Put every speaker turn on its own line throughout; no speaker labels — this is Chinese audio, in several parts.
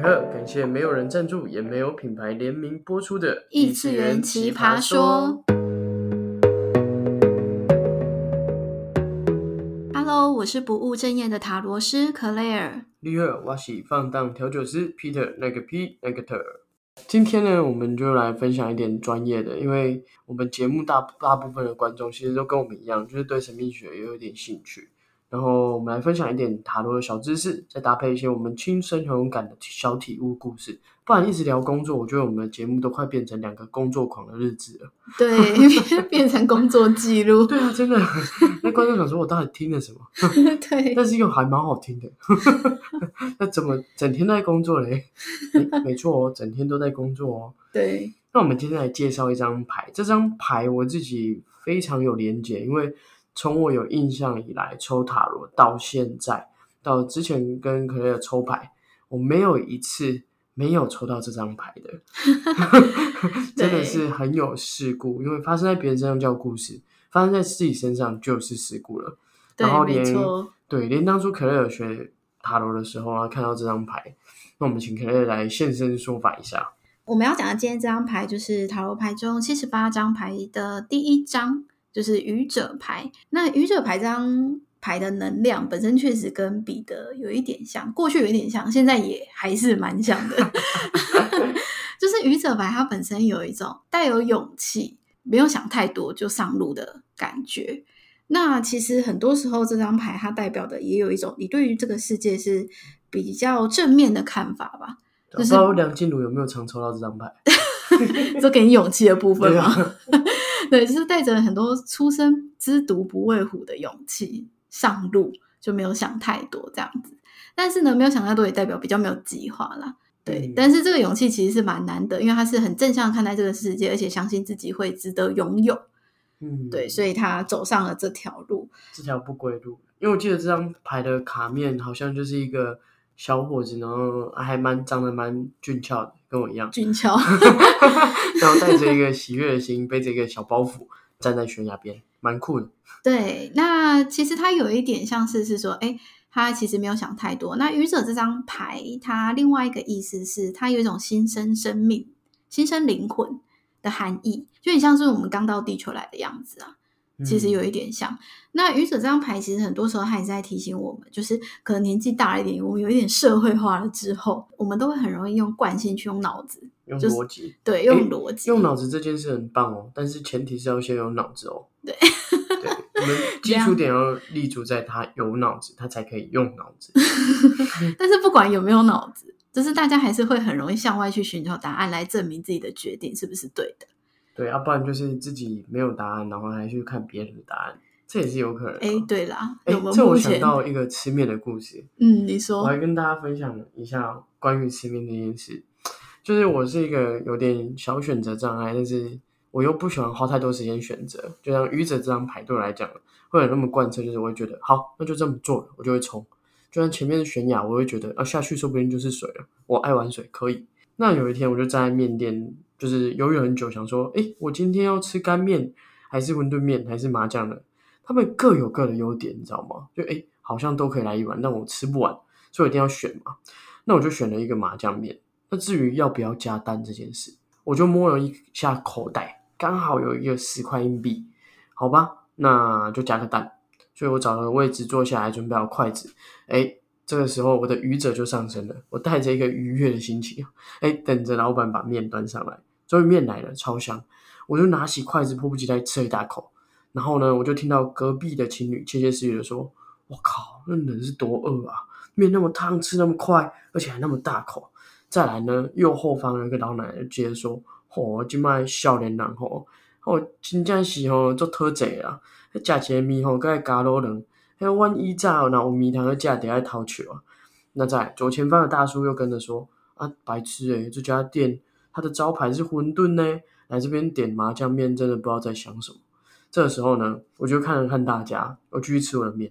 感谢没有人赞助，也没有品牌联名播出的
异次元奇葩说。Hello，我是不务正业的塔罗师 Claire。
你好，我是放荡调酒师 Peter，那个 P，那个特。今天呢，我们就来分享一点专业的，因为我们节目大大部分的观众其实都跟我们一样，就是对神秘学也有点兴趣。然后我们来分享一点塔罗的小知识，再搭配一些我们亲身很有感的小体悟故事。不然一直聊工作，我觉得我们的节目都快变成两个工作狂的日子了。
对，变成工作记录。
对啊，真的。那观众想说，我到底听了什么？
对。
但是又还蛮好听的。那怎么整天都在工作嘞？没错哦，整天都在工作哦。
对。
那我们今天来介绍一张牌，这张牌我自己非常有连结，因为。从我有印象以来，抽塔罗到现在，到之前跟可乐抽牌，我没有一次没有抽到这张牌的，真的是很有事故，因为发生在别人身上叫故事，发生在自己身上就是事故了。然后连对，连当初可乐学塔罗的时候啊，看到这张牌，那我们请可乐来现身说法一下。
我们要讲的今天这张牌就是塔罗牌中七十八张牌的第一张。就是愚者牌，那愚者牌这张牌的能量本身确实跟彼得有一点像，过去有一点像，现在也还是蛮像的。就是愚者牌，它本身有一种带有勇气，没有想太多就上路的感觉。那其实很多时候，这张牌它代表的也有一种你对于这个世界是比较正面的看法吧。
不知道梁静茹有没有常抽到这张牌？
就给你勇气的部分吗？对，就是带着很多“初生之犊不畏虎”的勇气上路，就没有想太多这样子。但是呢，没有想太多也代表比较没有计划啦。对，但是这个勇气其实是蛮难的，因为他是很正向看待这个世界，而且相信自己会值得拥有。嗯，对，所以他走上了这条路，
这条不归路。因为我记得这张牌的卡面好像就是一个小伙子，然后还蛮长得蛮俊俏的。跟我一样，
俊俏，
然后带着一个喜悦的心，背着一个小包袱，站在悬崖边，蛮酷的。
对，那其实他有一点像是是说，哎，他其实没有想太多。那愚者这张牌，它另外一个意思是，它有一种新生生命、新生灵魂的含义，就很像是我们刚到地球来的样子啊。其实有一点像。那愚者这张牌，其实很多时候他也在提醒我们，就是可能年纪大了一点，我们有一点社会化了之后，我们都会很容易用惯性去用脑子，
用逻辑，
对，用逻辑，
用脑子这件事很棒哦，但是前提是要先有脑子哦。
对，
对，我们 基础点要立足在他有脑子，他才可以用脑子。
但是不管有没有脑子，就是大家还是会很容易向外去寻求答案，来证明自己的决定是不是对的。
对，要不然就是自己没有答案，然后还去看别人的答案，这也是有可能。
哎，对啦，
哎，这我想到一个吃面的故事。
嗯，你说，
我来跟大家分享一下关于吃面这件事。就是我是一个有点小选择障碍，但是我又不喜欢花太多时间选择。就像愚者这张牌对我来讲，会有那么贯彻，就是我会觉得好，那就这么做了，我就会冲。就像前面的悬崖，我会觉得啊，下去说不定就是水了。我爱玩水，可以。那有一天，我就站在面店。就是犹豫很久，想说，哎，我今天要吃干面，还是馄饨面，还是麻酱的？他们各有各的优点，你知道吗？就哎，好像都可以来一碗，但我吃不完，所以我一定要选嘛。那我就选了一个麻酱面。那至于要不要加蛋这件事，我就摸了一下口袋，刚好有一个十块硬币，好吧，那就加个蛋。所以我找了个位置坐下来，准备好筷子，哎。这个时候，我的愚者就上升了。我带着一个愉悦的心情，哎，等着老板把面端上来。终于面来了，超香！我就拿起筷子，迫不及待吃一大口。然后呢，我就听到隔壁的情侣窃窃私语的说：“我靠，那人是多饿啊！面那么烫，吃那么快，而且还那么大口。”再来呢，右后方有一个老奶奶接着说：“哦，今麦笑脸人吼，哦，真正是吼做偷贼啦！食一个面吼，该加罗人。”还有万一炸，那我米糖的价得在掏球啊！那在左前方的大叔又跟着说：“啊，白痴诶，这家店它的招牌是馄饨呢，来这边点麻酱面真的不知道在想什么。”这个时候呢，我就看了看大家，我继续吃我的面。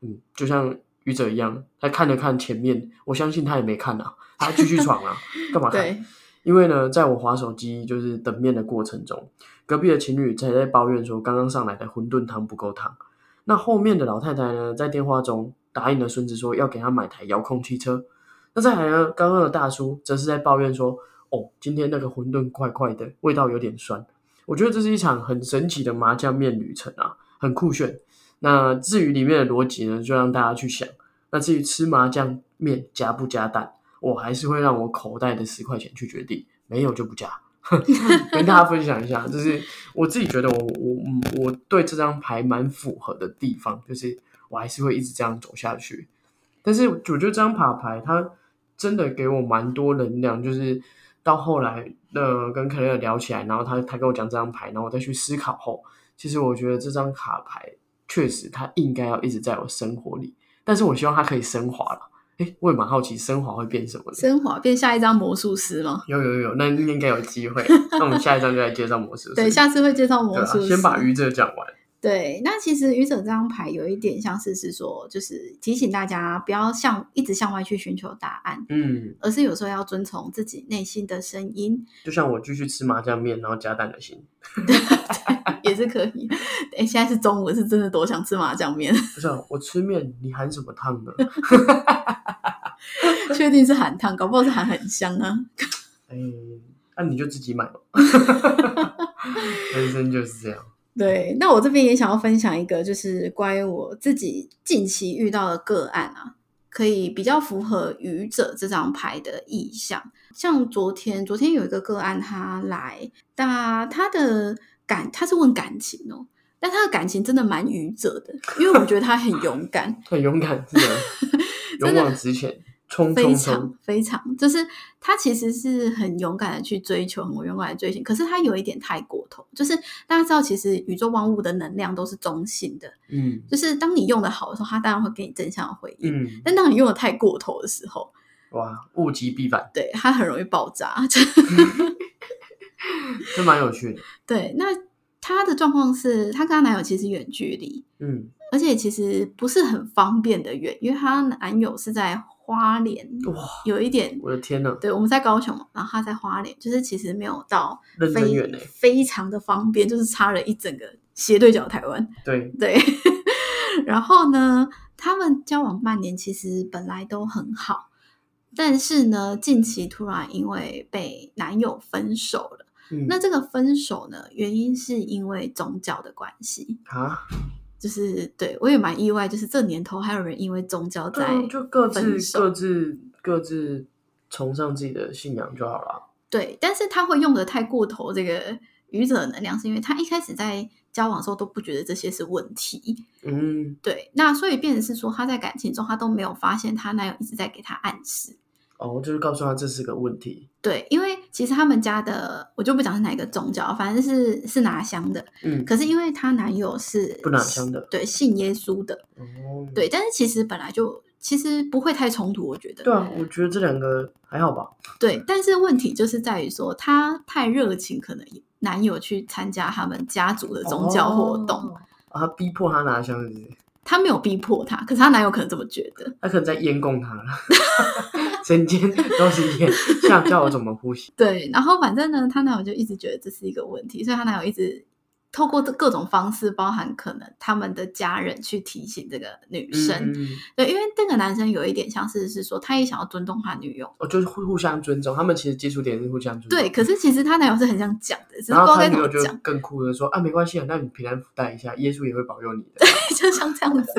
嗯，就像愚者一样，他看了看前面，我相信他也没看啊，他继续闯啊，干嘛看？因为呢，在我划手机就是等面的过程中，隔壁的情侣才在抱怨说，刚刚上来的馄饨汤不够烫。那后面的老太太呢，在电话中答应了孙子说要给他买台遥控汽车。那再来呢，刚刚的大叔则是在抱怨说，哦，今天那个馄饨怪怪的，味道有点酸。我觉得这是一场很神奇的麻酱面旅程啊，很酷炫。那至于里面的逻辑呢，就让大家去想。那至于吃麻酱面加不加蛋，我还是会让我口袋的十块钱去决定，没有就不加。跟大家分享一下，就是我自己觉得我我我对这张牌蛮符合的地方，就是我还是会一直这样走下去。但是我觉得这张卡牌它真的给我蛮多能量，就是到后来呃跟克雷尔聊起来，然后他他跟我讲这张牌，然后我再去思考后，其实我觉得这张卡牌确实它应该要一直在我生活里，但是我希望它可以升华了。哎，我也蛮好奇升华会变什么的。
升华变下一张魔术师吗？
有有有，那应该有机会。那我们下一张就来介绍魔术师。
对，下次会介绍魔术师。
先把愚者讲完。
对，那其实愚者这张牌有一点像是是说，就是提醒大家不要向一直向外去寻求答案，
嗯，
而是有时候要遵从自己内心的声音。
就像我继续吃麻酱面，然后加蛋的心，
也是可以。哎，现在是中午，是真的多想吃麻酱面。
不是，我吃面，你含什么汤呢？
确定是含糖，搞不好是含很香啊。
哎，那你就自己买吧。人生就是这样。
对，那我这边也想要分享一个，就是关于我自己近期遇到的个案啊，可以比较符合愚者这张牌的意象。像昨天，昨天有一个个案他来，那他的感他是问感情哦，但他的感情真的蛮愚者的，因为我觉得他很勇敢，
很勇敢，真 的勇往直前。
非常非常，就是他其实是很勇敢的去追求，很勇敢的追寻。可是他有一点太过头，就是大家知道，其实宇宙万物的能量都是中性的，
嗯，
就是当你用的好的时候，他当然会给你正向的回应，
嗯，
但当你用的太过头的时候，
哇，物极必反，
对他很容易爆炸，
这蛮有趣的。
对，那他的状况是他跟他男友其实远距离，
嗯，
而且其实不是很方便的远，因为他男友是在。花莲
哇，
有一点，
我的天呐！
对，我们在高雄，然后他在花莲，就是其实没有到
非远
非常的方便，就是差了一整个斜对角台湾。
对
对，然后呢，他们交往半年，其实本来都很好，但是呢，近期突然因为被男友分手了。那这个分手呢，原因是因为宗教的关系
啊。
就是对我也蛮意外，就是这年头还有人因为宗教在
就各自各自各自崇尚自己的信仰就好了。
对，但是他会用的太过头，这个愚者能量是因为他一开始在交往的时候都不觉得这些是问题。
嗯，
对，那所以变成是说他在感情中他都没有发现他男友一直在给他暗示。
哦，就是告诉他这是个问题。
对，因为其实他们家的我就不讲是哪个宗教，反正是是拿香的。
嗯，
可是因为她男友是
不拿香的，
对，信耶稣的。
哦，
对，但是其实本来就其实不会太冲突，我觉得。
对啊，我觉得这两个还好吧。
对，但是问题就是在于说她太热情，可能男友去参加他们家族的宗教活动
啊，逼迫他拿香，是是？
他没有逼迫他，可是她男友可能这么觉得，
他可能在烟供他了，整间都是烟，想叫我怎么呼吸？
对，然后反正呢，她男友就一直觉得这是一个问题，所以她男友一直。透过各种方式，包含可能他们的家人去提醒这个女生，对，因为这个男生有一点像是是说，他也想要尊重他女友，
哦，就是互互相尊重，他们其实接触点是互相尊重。
对，可是其实他男友是很想讲的，只是不知道该怎么讲。
更酷的说啊，没关系啊，那你平安福带一下，耶稣也会保佑你的。
对，就像这样子，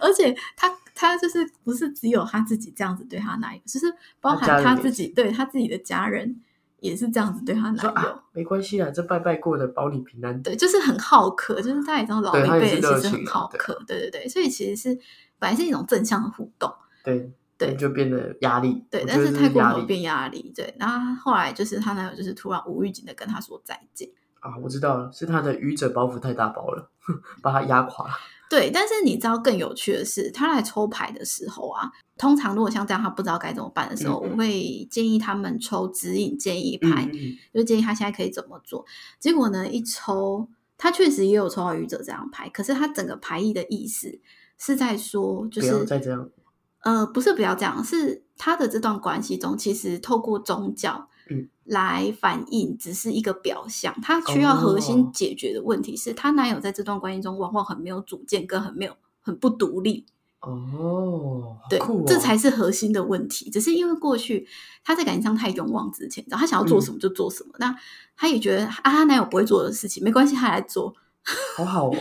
而且他他就是不是只有他自己这样子对他男友，就是包含他自己对他自己的家人。也是这样子对他男友，
没关系啊，这拜拜过的保你平安。
对，就是很好客，就是他也知道老一辈其实很好客，对对对，所以其实是本来是一种正向的互动，
对
对，
就变得压力，
对，但是太过头变压力，对，然后后来就是她男友就是突然无预警的跟她说再见。
啊，我知道了，是他的愚者包袱太大包了，把他压垮。
对，但是你知道更有趣的是，他来抽牌的时候啊。通常如果像这样他不知道该怎么办的时候，我会建议他们抽指引建议牌，就建议他现在可以怎么做。结果呢，一抽他确实也有抽到愚者这张牌，可是他整个牌意的意思是在说，就是
再这样，
呃，不是不要这样，是他的这段关系中，其实透过宗教来反映只是一个表象，他需要核心解决的问题是他男友在这段关系中往往很没有主见，跟很没有很不独立。
哦，
对，
哦
这才是核心的问题。只是因为过去她在感情上太勇往直前，然后她想要做什么就做什么，那她也觉得啊，她男友不会做的事情没关系，她来做，
好好哦。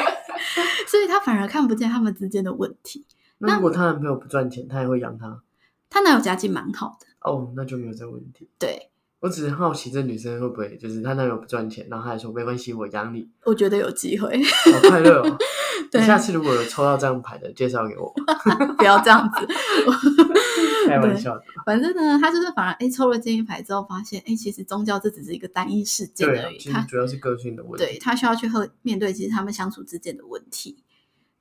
所以她反而看不见他们之间的问题。
那如果她男朋友不赚钱，她也会养他？
她男友家境蛮好的，
哦，那就没有这个问题。
对
我只是好奇，这女生会不会就是她男友不赚钱，然后她还说没关系，我养你，
我觉得有机会，
好快乐哦。
对
你下次如果有抽到这张牌的，介绍给我。
不要这样子。
开玩笑的，
反正呢，他就是反而哎抽了这一牌之后，发现哎，其实宗教这只是一个单一事件而已，他
其实主要是个性的问题。
对他需要去和面对其实他们相处之间的问题。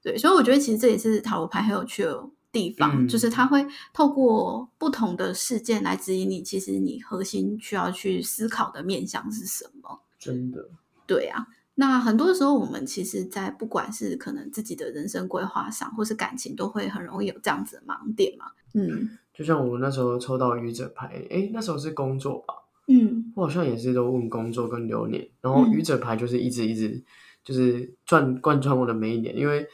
对，所以我觉得其实这也是塔罗牌很有趣的地方，
嗯
就是它会透过不同的事件来指引你，其实你核心需要去思考的面向是什么。
真的，
对啊，那很多时候我们其实，在不管是可能自己的人生规划上，或是感情，都会很容易有这样子的盲点嘛。嗯。
就像我那时候抽到愚者牌，诶，那时候是工作吧，
嗯。
我好像也是都问工作跟流年，然后
嗯。
愚者牌就是一直一直就是转贯穿我的每一年，因为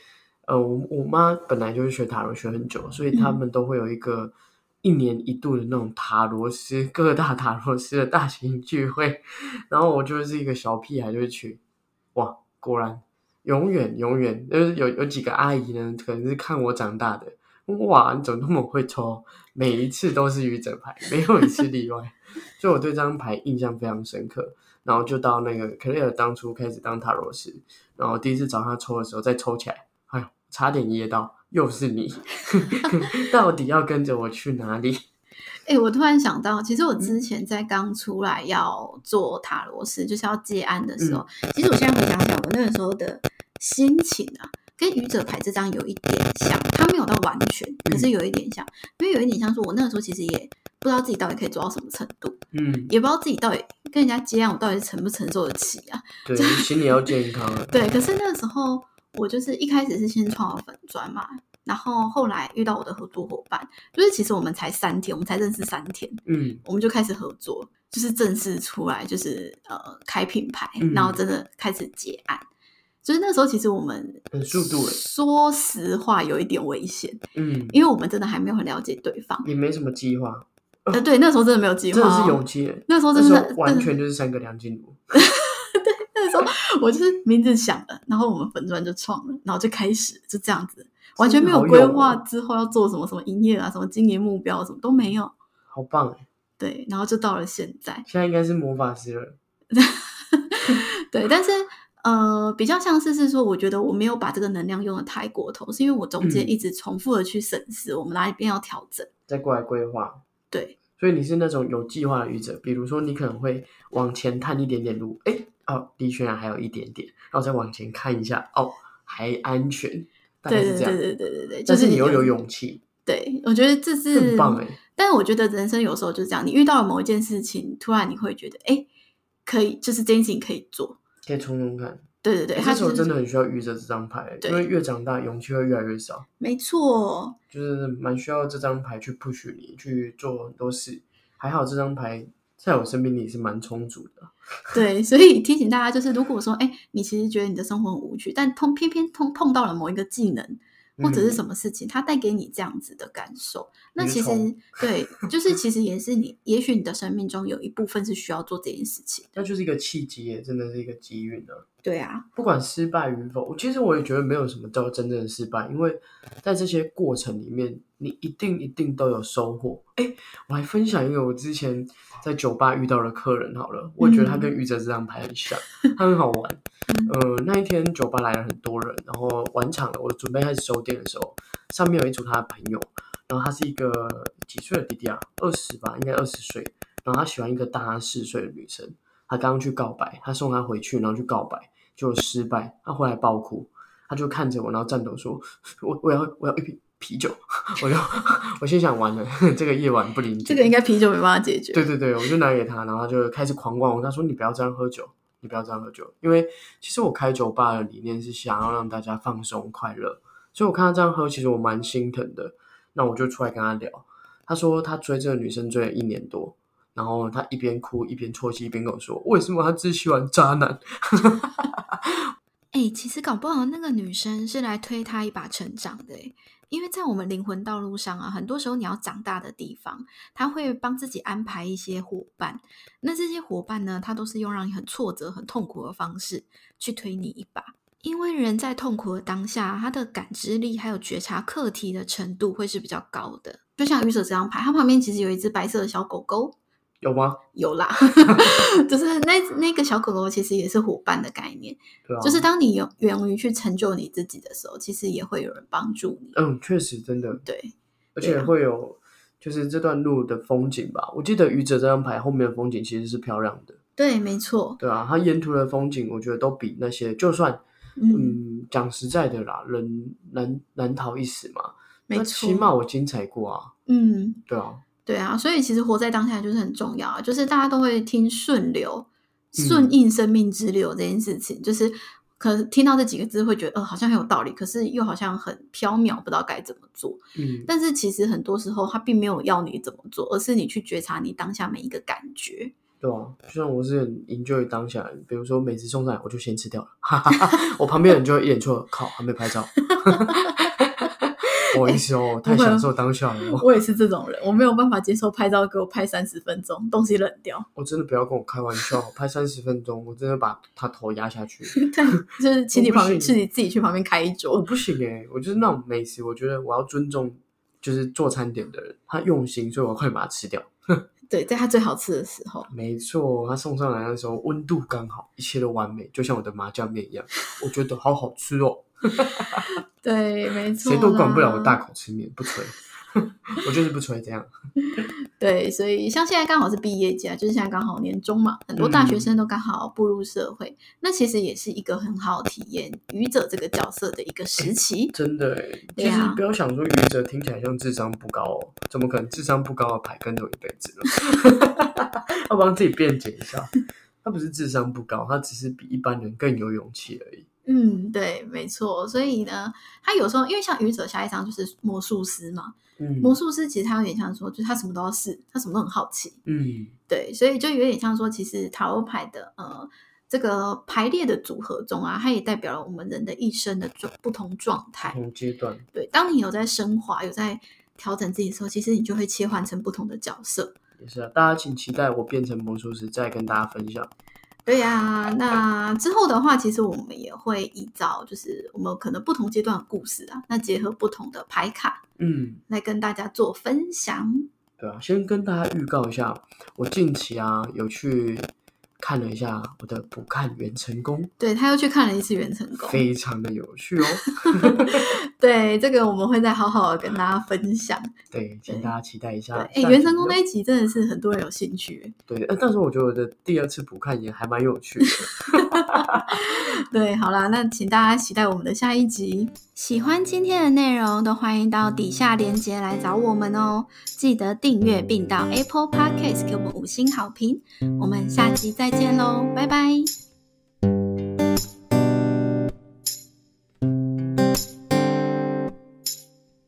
呃，我我妈本来就是学塔罗学很久，所以他
嗯
们都会有一个一年一度的那种塔罗师各大塔罗师的大型聚会，然后我就是一个小屁孩就会去，哇，果然永远永远就是有有几个阿姨呢，可能是看我长大的。哇，你怎么那么会抽？每一次都是愚者牌，没有一次例外。所以我对这张牌印象非常深刻。然后就到那个克莱尔当初开始当塔罗师，然后第一次找他抽的时候再抽起来，差点噎到，又是你，到底要跟着我去哪里？
哎、我突然想到，其实我之前在刚出来要做塔罗师，就是要接案的时候，其实我现在回想想，我那个时候的心情啊，跟愚者牌这张有一点像，它没有到完全，可是有一点像，因为有一点像说，我那个时候其实也不知道自己到底可以做到什么程度，
嗯，
也不知道自己到底跟人家接案，我到底承不承受得起啊？
对，心理要健康啊。
对，可是那个时候我就是一开始是先创了粉砖嘛，然后后来遇到我的合作伙伴，就是其实我们才三天，我们才认识三天，
嗯，
我们就开始合作，就是正式出来，就是呃开品牌，
嗯
然后真的开始结案。就是那时候，其实我们
很速度欸
说实话有一点危险，
嗯，
因为我们真的还没有很了解对方。
也没什么计划，
呃，对，那时候真的没有计划、哦，
真的是勇气。
那时候
那
真的
完全就是三个梁静茹。
我就是名字想了，然后我们粉砖就创了，然后就开始就这样子，完全没有规划之后要做什么什么营业啊，什么经营目标什么都没有。
好棒哎！
对，然后就到了现在，
现在应该是魔法师了。
对，但是呃，比较像是是说，我觉得我没有把这个能量用的太过头，是因为我中间
嗯
一直重复的去审视我们哪里边要调整。
再过来规划。
对，
所以你是那种有计划的愚者，比如说你可能会往前探一点点路，哎，哦，离悬崖还有一点点，然后再往前看一下，哦，还安全，大概是这样。
对对对对对，
但
就是
你又有勇气，
对，我觉得这是
很棒哎。
但是我觉得人生有时候就是这样，你遇到了某一件事情，突然你会觉得，哎，可以，就是这件事情可以做。
可以冲冲看。
对对对，它就是
这时候真的很需要愚者这张牌，因为越长大勇气会越来越少，
没错，
就是蛮需要这张牌去 push 你去做很多事。还好这张牌在我生命里是蛮充足的。
对，所以提醒大家，就是如果说，哎，你其实觉得你的生活很无趣，但碰偏偏碰碰到了某一个技能，或者是什么事情，它带给你这样子的感受，那其实对，就是其实也是你，也许你的生命中有一部分是需要做这件事情的。
那就是一个契机耶，真的是一个机运啊！
对啊，
不管失败与否，其实我也觉得没有什么叫真正的失败，因为在这些过程里面，你一定一定都有收获。哎，我还分享一个我之前在酒吧遇到的客人好了，我觉得他跟余泽这张牌很像，他很好玩。呃，那一天酒吧来了很多人，然后晚场了，我准备开始收店的时候，上面有一组他的朋友，然后他是一个几岁的弟弟啊，二十吧，应该二十岁，然后他喜欢一个大他四岁的女生，他刚刚去告白，他送她回去，然后去告白，就失败，他回来爆哭，他就看着我，然后颤抖说：“我我要我要一瓶啤酒。”我就 我心想完了，这个夜晚不宁静。
这个应该啤酒没办法解决。
对对对，我就拿给他，然后他就开始狂灌我。他说：“你不要这样喝酒，你不要这样喝酒。”因为其实我开酒吧的理念是想要让大家放松快乐，所以我看他这样喝，其实我蛮心疼的。那我就出来跟他聊。他说他追这个女生追了一年多，然后他一边哭一边啜泣，一边跟我说：“为什么他只喜欢渣男？”
哎、其实搞不好那个女生是来推他一把成长的，因为在我们灵魂道路上啊，很多时候你要长大的地方，他会帮自己安排一些伙伴。那这些伙伴呢，他都是用让你很挫折、很痛苦的方式去推你一把。因为人在痛苦的当下，他的感知力还有觉察课题的程度会是比较高的。就像愚者这张牌，它旁边其实有一只白色的小狗狗，
有吗？
有啦，就是那那个小狗狗其实也是伙伴的概念。
对啊，
就是当你勇勇于去成就你自己的时候，其实也会有人帮助你。
嗯，确实真的，
对，
而且会有就是这段路的风景吧。我记得愚者这张牌后面的风景其实是漂亮的，
对，没错，
对啊，它沿途的风景我觉得都比那些就算
嗯，
嗯讲实在的啦，人难难逃一死嘛。
没
那
错，
起码我精彩过啊，
嗯，
对啊，
对啊，所以其实活在当下就是很重要啊，就是大家都会听顺流、
嗯
顺应生命之流这件事情，就是可能听到这几个字会觉得，呃，好像很有道理，可是又好像很缥缈，不知道该怎么做。
嗯，
但是其实很多时候，他并没有要你怎么做，而是你去觉察你当下每一个感觉。
对啊，就像我是很 enjoy 当下，比如说美食送上来，我就先吃掉了，哈哈哈，我旁边人就会一脸错，靠，还没拍照，不 好意思哦，太享受当下了哦，
我也是这种人，我没有办法接受拍照给我拍三十分钟，东西冷掉。
我真的不要跟我开玩笑，拍三十分钟，我真的把他头压下去。
但就是请你旁边，是你自己去旁边开一桌
我
桌。
不行哎、我就是那种美食，我觉得我要尊重，就是做餐点的人，他用心，所以我要快把它吃掉。
对，在它最好吃的时候，
没错，他送上来的时候温度刚好，一切都完美，就像我的麻酱面一样，我觉得好好吃哦。
对，没错，
谁都管不了我大。口吃面，不吹，我就是不吹这样。
对，所以像现在刚好是毕业季啊，就是现在刚好年终嘛，很多大学生都刚好步入社会，那其实也是一个很好体验愚者这个角色的一个时期。
真的诶，
对啊
其实不要想说愚者听起来像智商不高哦，怎么可能智商不高的牌跟着我一辈子呢？要帮自己辩解一下，他不是智商不高，他只是比一般人更有勇气而已。
嗯，对，没错。所以呢，他有时候因为像愚者下一张就是魔术师嘛，
嗯
魔术师其实他有点像说，就是他什么都要试，他什么都很好奇。
嗯，
对，所以就有点像说，其实塔罗牌的呃这个排列的组合中啊，它也代表了我们人的一生的状不同状态。
不同阶段，
对，当你有在升华、有在调整自己的时候，其实你就会切换成不同的角色。
也是啊，大家请期待我变成魔术师，再跟大家分享。
对呀、那之后的话，其实我们也会依照就是我们可能不同阶段的故事啊，那结合不同的牌卡
嗯，
来跟大家做分享。
对啊，先跟大家预告一下，我近期啊有去看了一下我的补看元成功，
对他又去看了一次元成功，
非常的有趣哦。
对这个我们会再好好的跟大家分享。
对，请大家期待一下
哎，元成功那一集真的是很多人有兴趣。
对，呃但是我觉得我的第二次补看也还蛮有趣的。
对，好啦，那请大家期待我们的下一集。喜欢今天的内容，都欢迎到底下链接来找我们哦。记得订阅并到 Apple Podcast 给我们五星好评。我们下集再见喽，拜拜。